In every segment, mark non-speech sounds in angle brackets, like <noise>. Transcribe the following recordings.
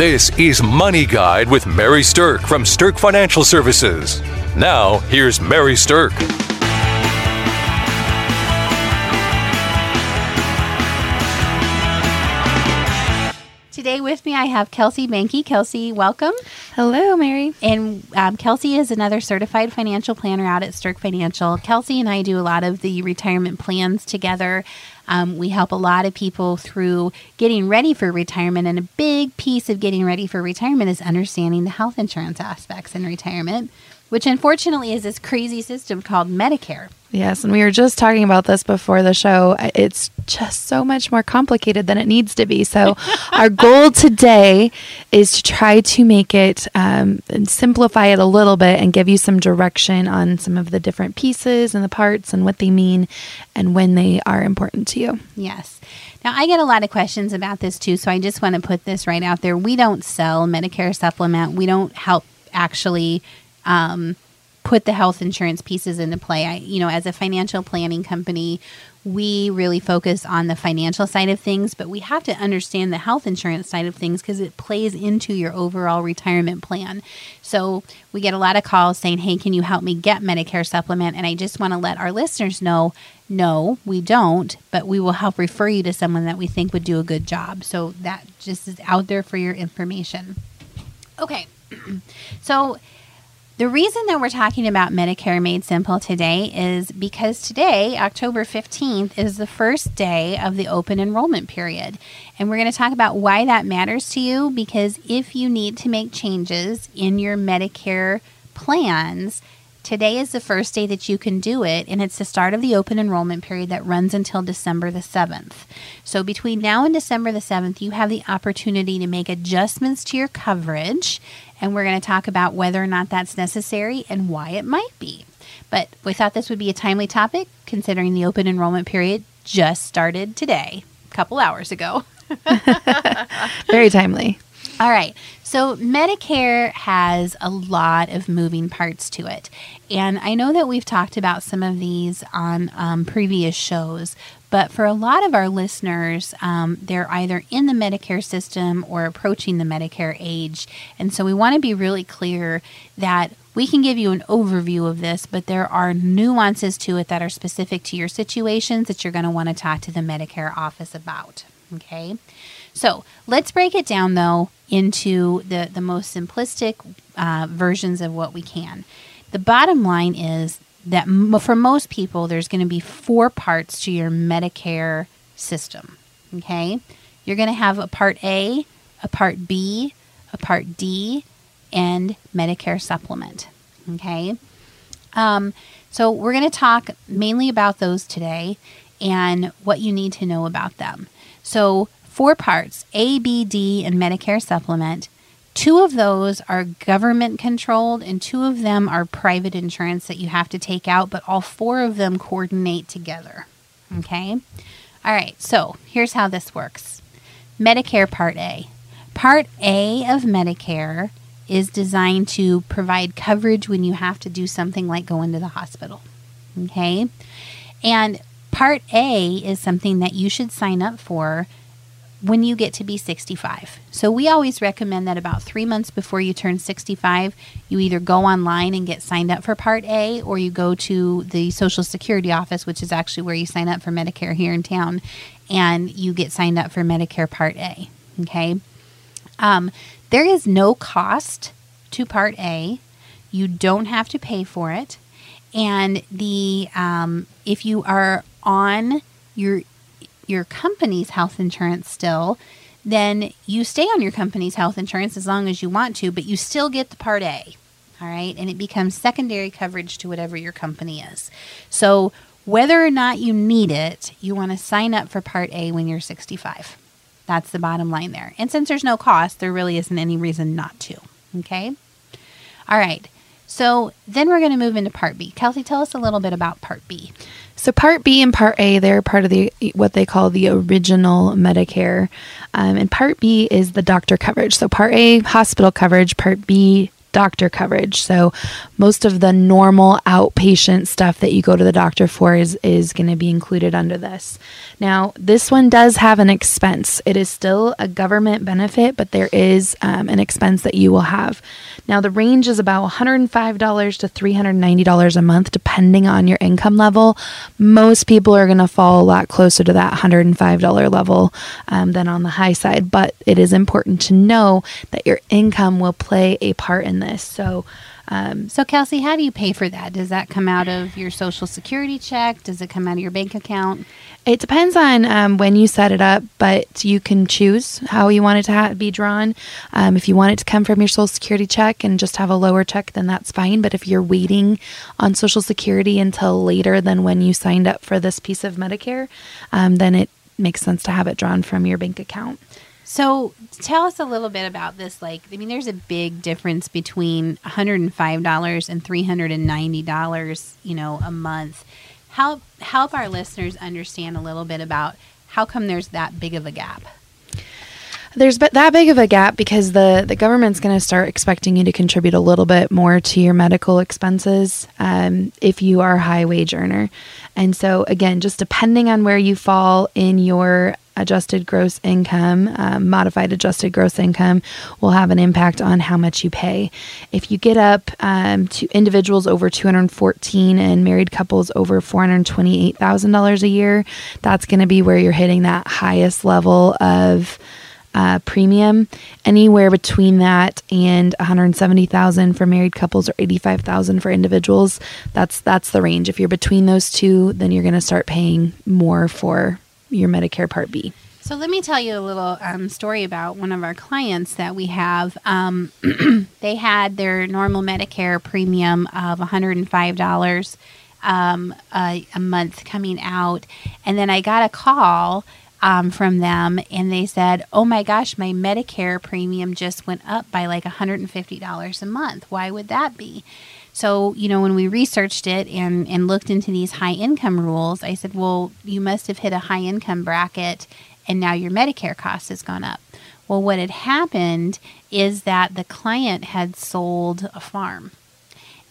This is Money Guide with Mary Stirk from Stirk Financial Services. Now, here's Mary Stirk. Today with me, I have Kelsey Banky. Kelsey, welcome. Hello, Mary. And um, Kelsey is another certified financial planner out at Stirk Financial. Kelsey and I do a lot of the retirement plans together. Um, we help a lot of people through getting ready for retirement, and a big piece of getting ready for retirement is understanding the health insurance aspects in retirement, which unfortunately is this crazy system called Medicare. Yes, and we were just talking about this before the show. It's just so much more complicated than it needs to be. So, <laughs> our goal today is to try to make it um, and simplify it a little bit and give you some direction on some of the different pieces and the parts and what they mean and when they are important to you. Yes. Now, I get a lot of questions about this too, so I just want to put this right out there. We don't sell Medicare supplement, we don't help actually. Um, put the health insurance pieces into play. I, you know, as a financial planning company, we really focus on the financial side of things, but we have to understand the health insurance side of things because it plays into your overall retirement plan. So we get a lot of calls saying, Hey, can you help me get Medicare supplement? And I just want to let our listeners know no, we don't, but we will help refer you to someone that we think would do a good job. So that just is out there for your information. Okay. <clears throat> so the reason that we're talking about Medicare Made Simple today is because today, October 15th, is the first day of the open enrollment period. And we're going to talk about why that matters to you because if you need to make changes in your Medicare plans, Today is the first day that you can do it, and it's the start of the open enrollment period that runs until December the 7th. So, between now and December the 7th, you have the opportunity to make adjustments to your coverage, and we're going to talk about whether or not that's necessary and why it might be. But we thought this would be a timely topic considering the open enrollment period just started today, a couple hours ago. <laughs> Very timely. All right. So, Medicare has a lot of moving parts to it. And I know that we've talked about some of these on um, previous shows, but for a lot of our listeners, um, they're either in the Medicare system or approaching the Medicare age. And so, we want to be really clear that we can give you an overview of this, but there are nuances to it that are specific to your situations that you're going to want to talk to the Medicare office about. Okay. So let's break it down though into the, the most simplistic uh, versions of what we can. The bottom line is that for most people, there's going to be four parts to your Medicare system. Okay. You're going to have a part A, a part B, a part D, and Medicare supplement. Okay. Um, so we're going to talk mainly about those today and what you need to know about them. So four parts A, B, D, and Medicare supplement. Two of those are government controlled, and two of them are private insurance that you have to take out, but all four of them coordinate together. Okay? All right, so here's how this works Medicare Part A. Part A of Medicare is designed to provide coverage when you have to do something like go into the hospital. Okay? And Part A is something that you should sign up for when you get to be 65. So we always recommend that about three months before you turn 65, you either go online and get signed up for Part A or you go to the Social Security office, which is actually where you sign up for Medicare here in town, and you get signed up for Medicare Part A. Okay. Um, there is no cost to Part A. You don't have to pay for it. And the um, if you are on your your company's health insurance still, then you stay on your company's health insurance as long as you want to, but you still get the Part A. All right. And it becomes secondary coverage to whatever your company is. So, whether or not you need it, you want to sign up for Part A when you're 65. That's the bottom line there. And since there's no cost, there really isn't any reason not to. Okay. All right. So then we're going to move into Part B. Kelsey, tell us a little bit about Part B. So Part B and Part A, they're part of the what they call the original Medicare, um, and Part B is the doctor coverage. So Part A, hospital coverage. Part B, doctor coverage. So most of the normal outpatient stuff that you go to the doctor for is is going to be included under this. Now, this one does have an expense. It is still a government benefit, but there is um, an expense that you will have. Now, the range is about $105 to $390 a month, depending on your income level. Most people are going to fall a lot closer to that $105 level um, than on the high side, but it is important to know that your income will play a part in this. So, um, so, Kelsey, how do you pay for that? Does that come out of your social security check? Does it come out of your bank account? It depends on um, when you set it up, but you can choose how you want it to ha- be drawn. Um, if you want it to come from your social security check and just have a lower check, then that's fine. But if you're waiting on social security until later than when you signed up for this piece of Medicare, um, then it makes sense to have it drawn from your bank account. So tell us a little bit about this. Like, I mean, there's a big difference between $105 and $390, you know, a month. Help help our listeners understand a little bit about how come there's that big of a gap. There's that big of a gap because the, the government's going to start expecting you to contribute a little bit more to your medical expenses um, if you are a high wage earner. And so, again, just depending on where you fall in your adjusted gross income, um, modified adjusted gross income, will have an impact on how much you pay. If you get up um, to individuals over 214 and married couples over $428,000 a year, that's going to be where you're hitting that highest level of uh, premium. Anywhere between that and 170,000 for married couples or 85,000 for individuals, that's that's the range. If you're between those two, then you're going to start paying more for your Medicare Part B. So let me tell you a little um, story about one of our clients that we have. Um, <clears throat> they had their normal Medicare premium of $105 um, a, a, month coming out, and then I got a call um, from them, and they said, "Oh my gosh, my Medicare premium just went up by like $150 a month. Why would that be?" So, you know, when we researched it and, and looked into these high income rules, I said, well, you must have hit a high income bracket and now your Medicare cost has gone up. Well, what had happened is that the client had sold a farm.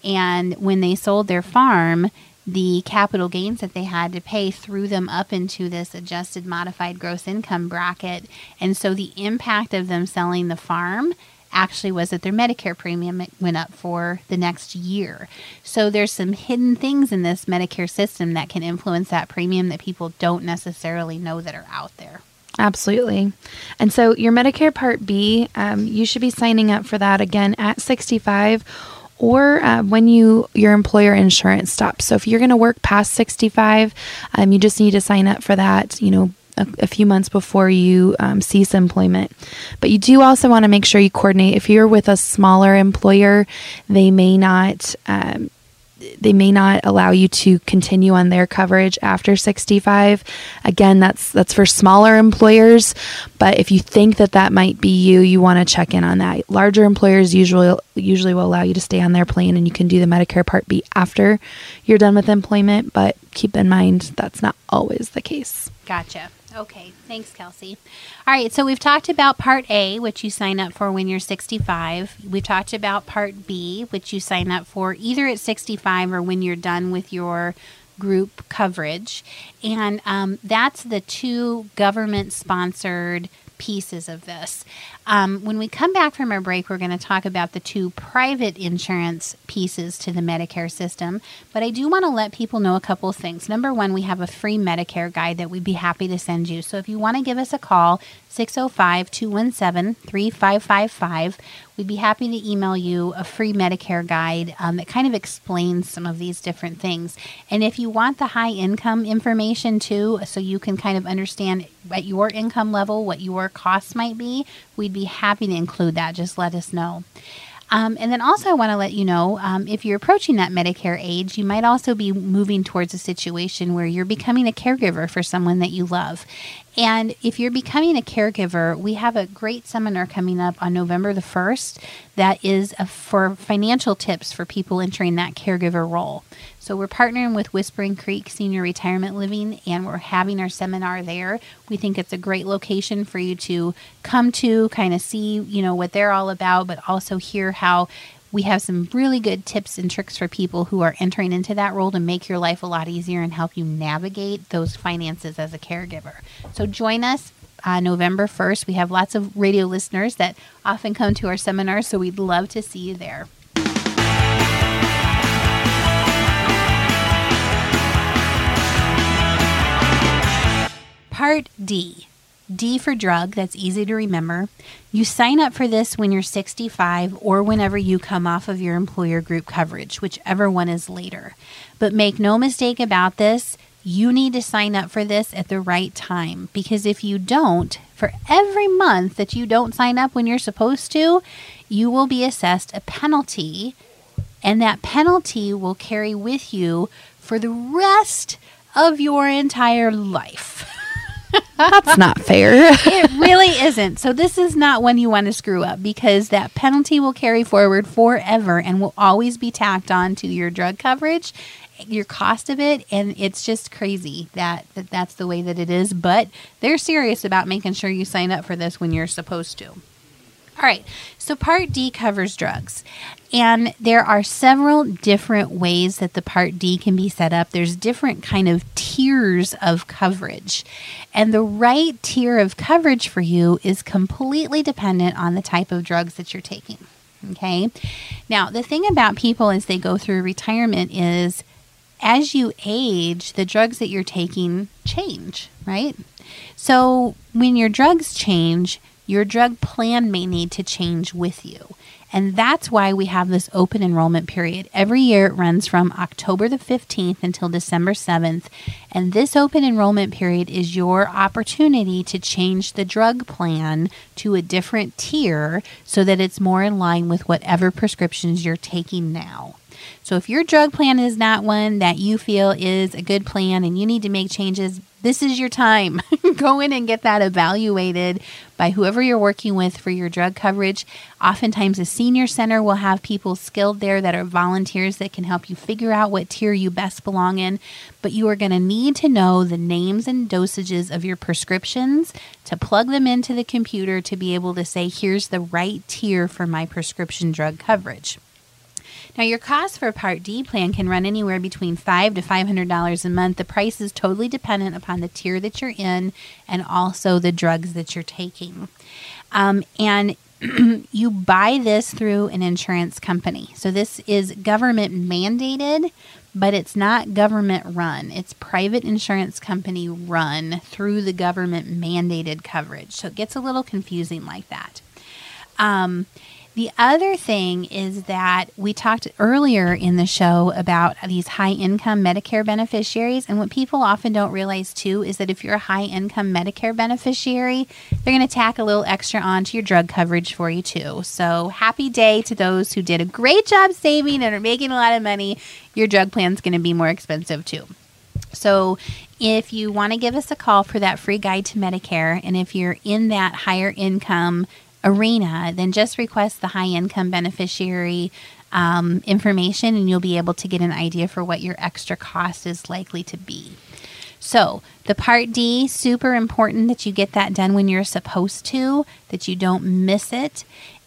And when they sold their farm, the capital gains that they had to pay threw them up into this adjusted modified gross income bracket. And so the impact of them selling the farm actually was that their Medicare premium went up for the next year. So there's some hidden things in this Medicare system that can influence that premium that people don't necessarily know that are out there. Absolutely. And so your Medicare Part B, um, you should be signing up for that again at 65 or uh, when you your employer insurance stops. So if you're going to work past 65, um, you just need to sign up for that. You know, a, a few months before you um, cease employment. But you do also want to make sure you coordinate. If you're with a smaller employer, they may not. Um, they may not allow you to continue on their coverage after 65 again that's that's for smaller employers but if you think that that might be you you want to check in on that larger employers usually usually will allow you to stay on their plan and you can do the medicare part b after you're done with employment but keep in mind that's not always the case gotcha Okay, thanks, Kelsey. All right, so we've talked about Part A, which you sign up for when you're 65. We've talked about Part B, which you sign up for either at 65 or when you're done with your group coverage. And um, that's the two government sponsored pieces of this. Um, when we come back from our break, we're going to talk about the two private insurance pieces to the Medicare system. But I do want to let people know a couple of things. Number one, we have a free Medicare guide that we'd be happy to send you. So if you want to give us a call, 605 217 3555. We'd be happy to email you a free Medicare guide um, that kind of explains some of these different things. And if you want the high income information too, so you can kind of understand at your income level what your costs might be, we'd be happy to include that. Just let us know. Um, and then also, I want to let you know um, if you're approaching that Medicare age, you might also be moving towards a situation where you're becoming a caregiver for someone that you love. And if you're becoming a caregiver, we have a great seminar coming up on November the 1st that is for financial tips for people entering that caregiver role. So we're partnering with Whispering Creek Senior Retirement Living and we're having our seminar there. We think it's a great location for you to come to, kind of see, you know, what they're all about, but also hear how we have some really good tips and tricks for people who are entering into that role to make your life a lot easier and help you navigate those finances as a caregiver. So join us uh, November 1st. We have lots of radio listeners that often come to our seminars, so we'd love to see you there. Part D. D for drug, that's easy to remember. You sign up for this when you're 65 or whenever you come off of your employer group coverage, whichever one is later. But make no mistake about this, you need to sign up for this at the right time because if you don't, for every month that you don't sign up when you're supposed to, you will be assessed a penalty, and that penalty will carry with you for the rest of your entire life. <laughs> That's not fair. it really isn't. So, this is not one you want to screw up because that penalty will carry forward forever and will always be tacked on to your drug coverage, your cost of it. And it's just crazy that, that that's the way that it is. But they're serious about making sure you sign up for this when you're supposed to. All right, so Part D covers drugs. And there are several different ways that the Part D can be set up. There's different kind of tiers of coverage. And the right tier of coverage for you is completely dependent on the type of drugs that you're taking. Okay? Now, the thing about people as they go through retirement is as you age, the drugs that you're taking change, right? So, when your drugs change, your drug plan may need to change with you. And that's why we have this open enrollment period. Every year it runs from October the 15th until December 7th. And this open enrollment period is your opportunity to change the drug plan to a different tier so that it's more in line with whatever prescriptions you're taking now. So if your drug plan is not one that you feel is a good plan and you need to make changes, this is your time. <laughs> Go in and get that evaluated by whoever you're working with for your drug coverage. Oftentimes, a senior center will have people skilled there that are volunteers that can help you figure out what tier you best belong in. But you are going to need to know the names and dosages of your prescriptions to plug them into the computer to be able to say, here's the right tier for my prescription drug coverage. Now, your cost for a Part D plan can run anywhere between five to five hundred dollars a month. The price is totally dependent upon the tier that you're in and also the drugs that you're taking. Um, and <clears throat> you buy this through an insurance company. So this is government mandated, but it's not government run. It's private insurance company run through the government mandated coverage. So it gets a little confusing like that. Um, the other thing is that we talked earlier in the show about these high income Medicare beneficiaries. And what people often don't realize too is that if you're a high income Medicare beneficiary, they're going to tack a little extra onto your drug coverage for you too. So happy day to those who did a great job saving and are making a lot of money. Your drug plan is going to be more expensive too. So, if you want to give us a call for that free guide to Medicare, and if you're in that higher income arena, then just request the high income beneficiary um, information and you'll be able to get an idea for what your extra cost is likely to be. So, the Part D, super important that you get that done when you're supposed to, that you don't miss it.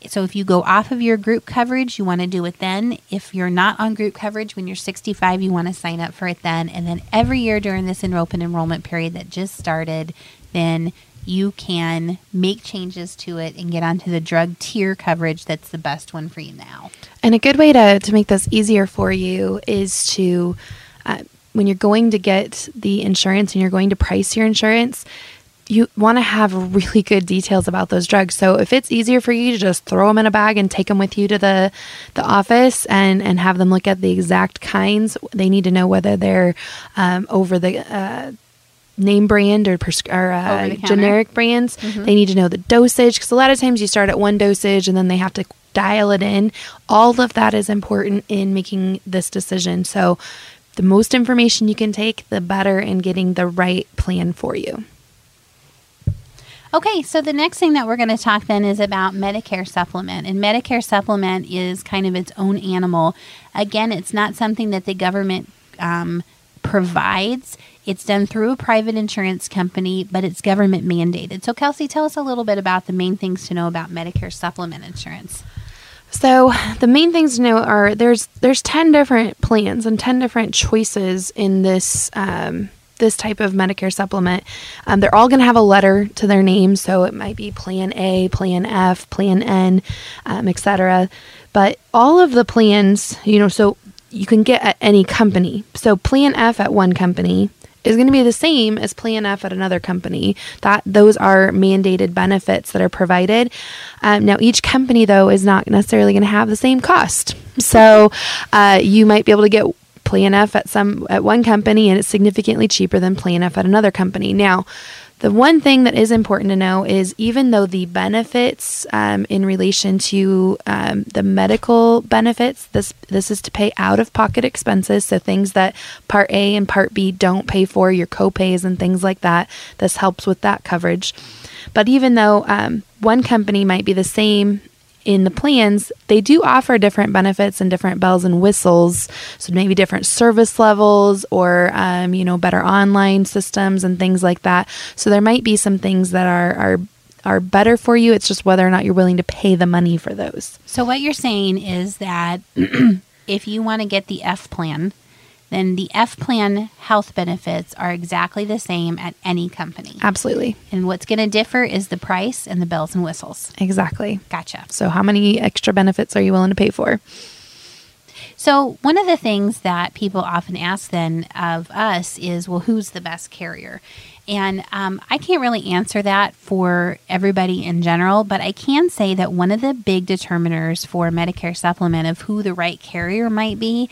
So, if you go off of your group coverage, you want to do it then. If you're not on group coverage when you're 65, you want to sign up for it then. And then every year during this open enrollment period that just started, then you can make changes to it and get onto the drug tier coverage that's the best one for you now. And a good way to, to make this easier for you is to, uh, when you're going to get the insurance and you're going to price your insurance, you want to have really good details about those drugs. So if it's easier for you to just throw them in a bag and take them with you to the the office and and have them look at the exact kinds, they need to know whether they're um, over the uh, name brand or, or uh, generic brands. Mm-hmm. They need to know the dosage because a lot of times you start at one dosage and then they have to dial it in. All of that is important in making this decision. So, the most information you can take, the better in getting the right plan for you. Okay, so the next thing that we're going to talk then is about Medicare supplement. And Medicare supplement is kind of its own animal. Again, it's not something that the government um, provides. It's done through a private insurance company, but it's government mandated. So, Kelsey, tell us a little bit about the main things to know about Medicare supplement insurance. So the main things to know are there's there's ten different plans and ten different choices in this um, this type of Medicare supplement. Um, they're all going to have a letter to their name, so it might be Plan A, Plan F, Plan N, um, etc. But all of the plans, you know, so you can get at any company. So Plan F at one company is going to be the same as Plan F at another company. That those are mandated benefits that are provided. Um, now, each company though is not necessarily going to have the same cost. So uh, you might be able to get Plan F at some at one company, and it's significantly cheaper than Plan F at another company. Now, the one thing that is important to know is even though the benefits um, in relation to um, the medical benefits, this this is to pay out of pocket expenses, so things that Part A and Part B don't pay for, your copays and things like that. This helps with that coverage. But even though um, one company might be the same in the plans, they do offer different benefits and different bells and whistles. So maybe different service levels or, um, you know, better online systems and things like that. So there might be some things that are, are are better for you. It's just whether or not you're willing to pay the money for those. So what you're saying is that <clears throat> if you want to get the F plan, then the F plan health benefits are exactly the same at any company. Absolutely. And what's going to differ is the price and the bells and whistles. Exactly. Gotcha. So, how many extra benefits are you willing to pay for? So, one of the things that people often ask then of us is, well, who's the best carrier? And um, I can't really answer that for everybody in general, but I can say that one of the big determiners for Medicare supplement of who the right carrier might be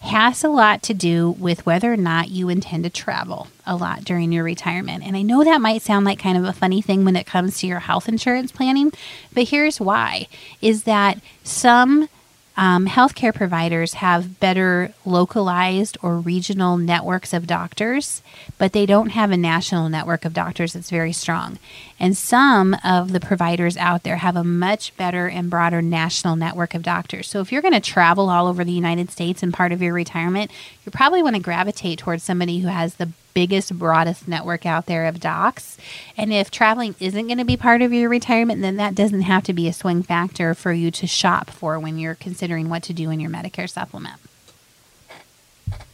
has a lot to do with whether or not you intend to travel a lot during your retirement. And I know that might sound like kind of a funny thing when it comes to your health insurance planning, but here's why is that some um, healthcare providers have better localized or regional networks of doctors, but they don't have a national network of doctors that's very strong. And some of the providers out there have a much better and broader national network of doctors. So if you're going to travel all over the United States and part of your retirement, you probably want to gravitate towards somebody who has the biggest, broadest network out there of docs. And if traveling isn't going to be part of your retirement, then that doesn't have to be a swing factor for you to shop for when you're considering what to do in your Medicare supplement.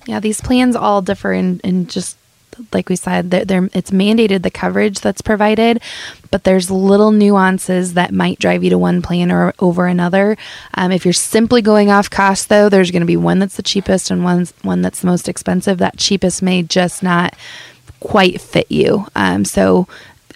Yeah, these plans all differ in, in just like we said, they're, they're, it's mandated the coverage that's provided, but there's little nuances that might drive you to one plan or over another. Um, if you're simply going off cost, though, there's going to be one that's the cheapest and one one that's the most expensive. That cheapest may just not quite fit you. Um, so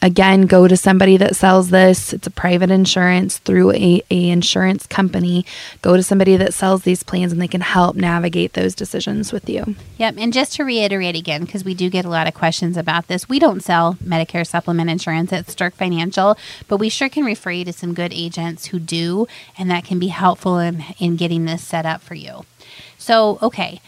again go to somebody that sells this. It's a private insurance through a, a insurance company. Go to somebody that sells these plans and they can help navigate those decisions with you. Yep and just to reiterate again because we do get a lot of questions about this we don't sell medicare supplement insurance at Stirk Financial but we sure can refer you to some good agents who do and that can be helpful in, in getting this set up for you. So okay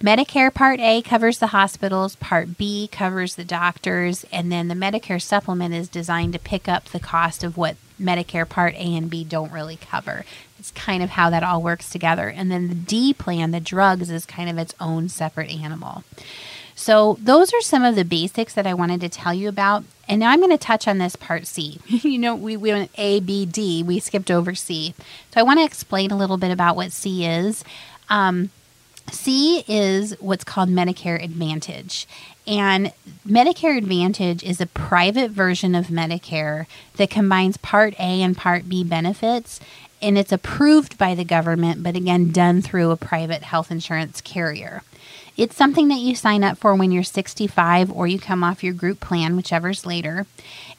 Medicare Part A covers the hospitals, Part B covers the doctors, and then the Medicare supplement is designed to pick up the cost of what Medicare Part A and B don't really cover. It's kind of how that all works together. And then the D plan, the drugs, is kind of its own separate animal. So, those are some of the basics that I wanted to tell you about. And now I'm going to touch on this part C. <laughs> you know, we, we went A, B, D, we skipped over C. So, I want to explain a little bit about what C is. Um, C is what's called Medicare Advantage. And Medicare Advantage is a private version of Medicare that combines Part A and Part B benefits. And it's approved by the government, but again, done through a private health insurance carrier. It's something that you sign up for when you're 65 or you come off your group plan, whichever's later.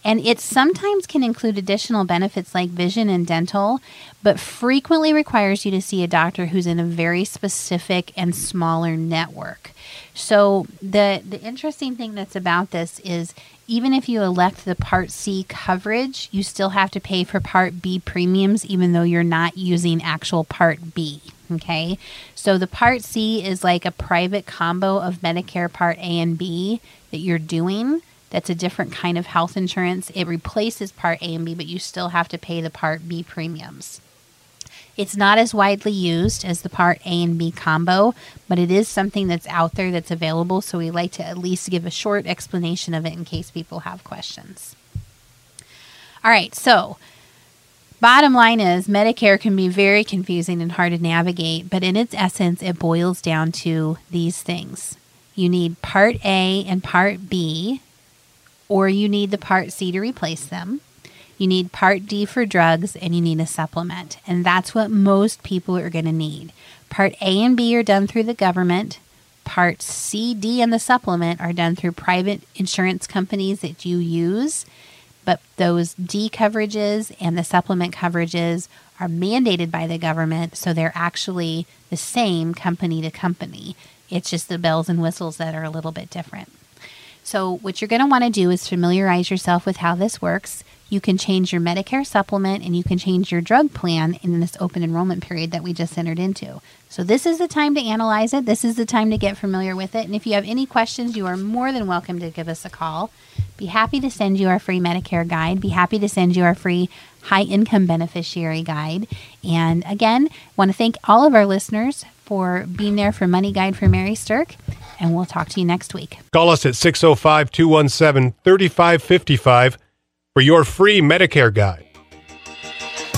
And it sometimes can include additional benefits like vision and dental, but frequently requires you to see a doctor who's in a very specific and smaller network. So the the interesting thing that's about this is even if you elect the Part C coverage, you still have to pay for Part B premiums even though you're not using actual Part B. Okay. So the Part C is like a private combo of Medicare Part A and B that you're doing. That's a different kind of health insurance. It replaces Part A and B, but you still have to pay the Part B premiums. It's not as widely used as the Part A and B combo, but it is something that's out there that's available. So we like to at least give a short explanation of it in case people have questions. All right, so Bottom line is, Medicare can be very confusing and hard to navigate, but in its essence, it boils down to these things. You need Part A and Part B, or you need the Part C to replace them. You need Part D for drugs, and you need a supplement. And that's what most people are going to need. Part A and B are done through the government. Part C, D, and the supplement are done through private insurance companies that you use. But those D coverages and the supplement coverages are mandated by the government, so they're actually the same company to company. It's just the bells and whistles that are a little bit different. So, what you're going to want to do is familiarize yourself with how this works. You can change your Medicare supplement and you can change your drug plan in this open enrollment period that we just entered into. So, this is the time to analyze it. This is the time to get familiar with it. And if you have any questions, you are more than welcome to give us a call. Be happy to send you our free Medicare guide. Be happy to send you our free high income beneficiary guide. And again, want to thank all of our listeners for being there for Money Guide for Mary Stirk and we'll talk to you next week. Call us at 605 217 3555 for your free Medicare guide.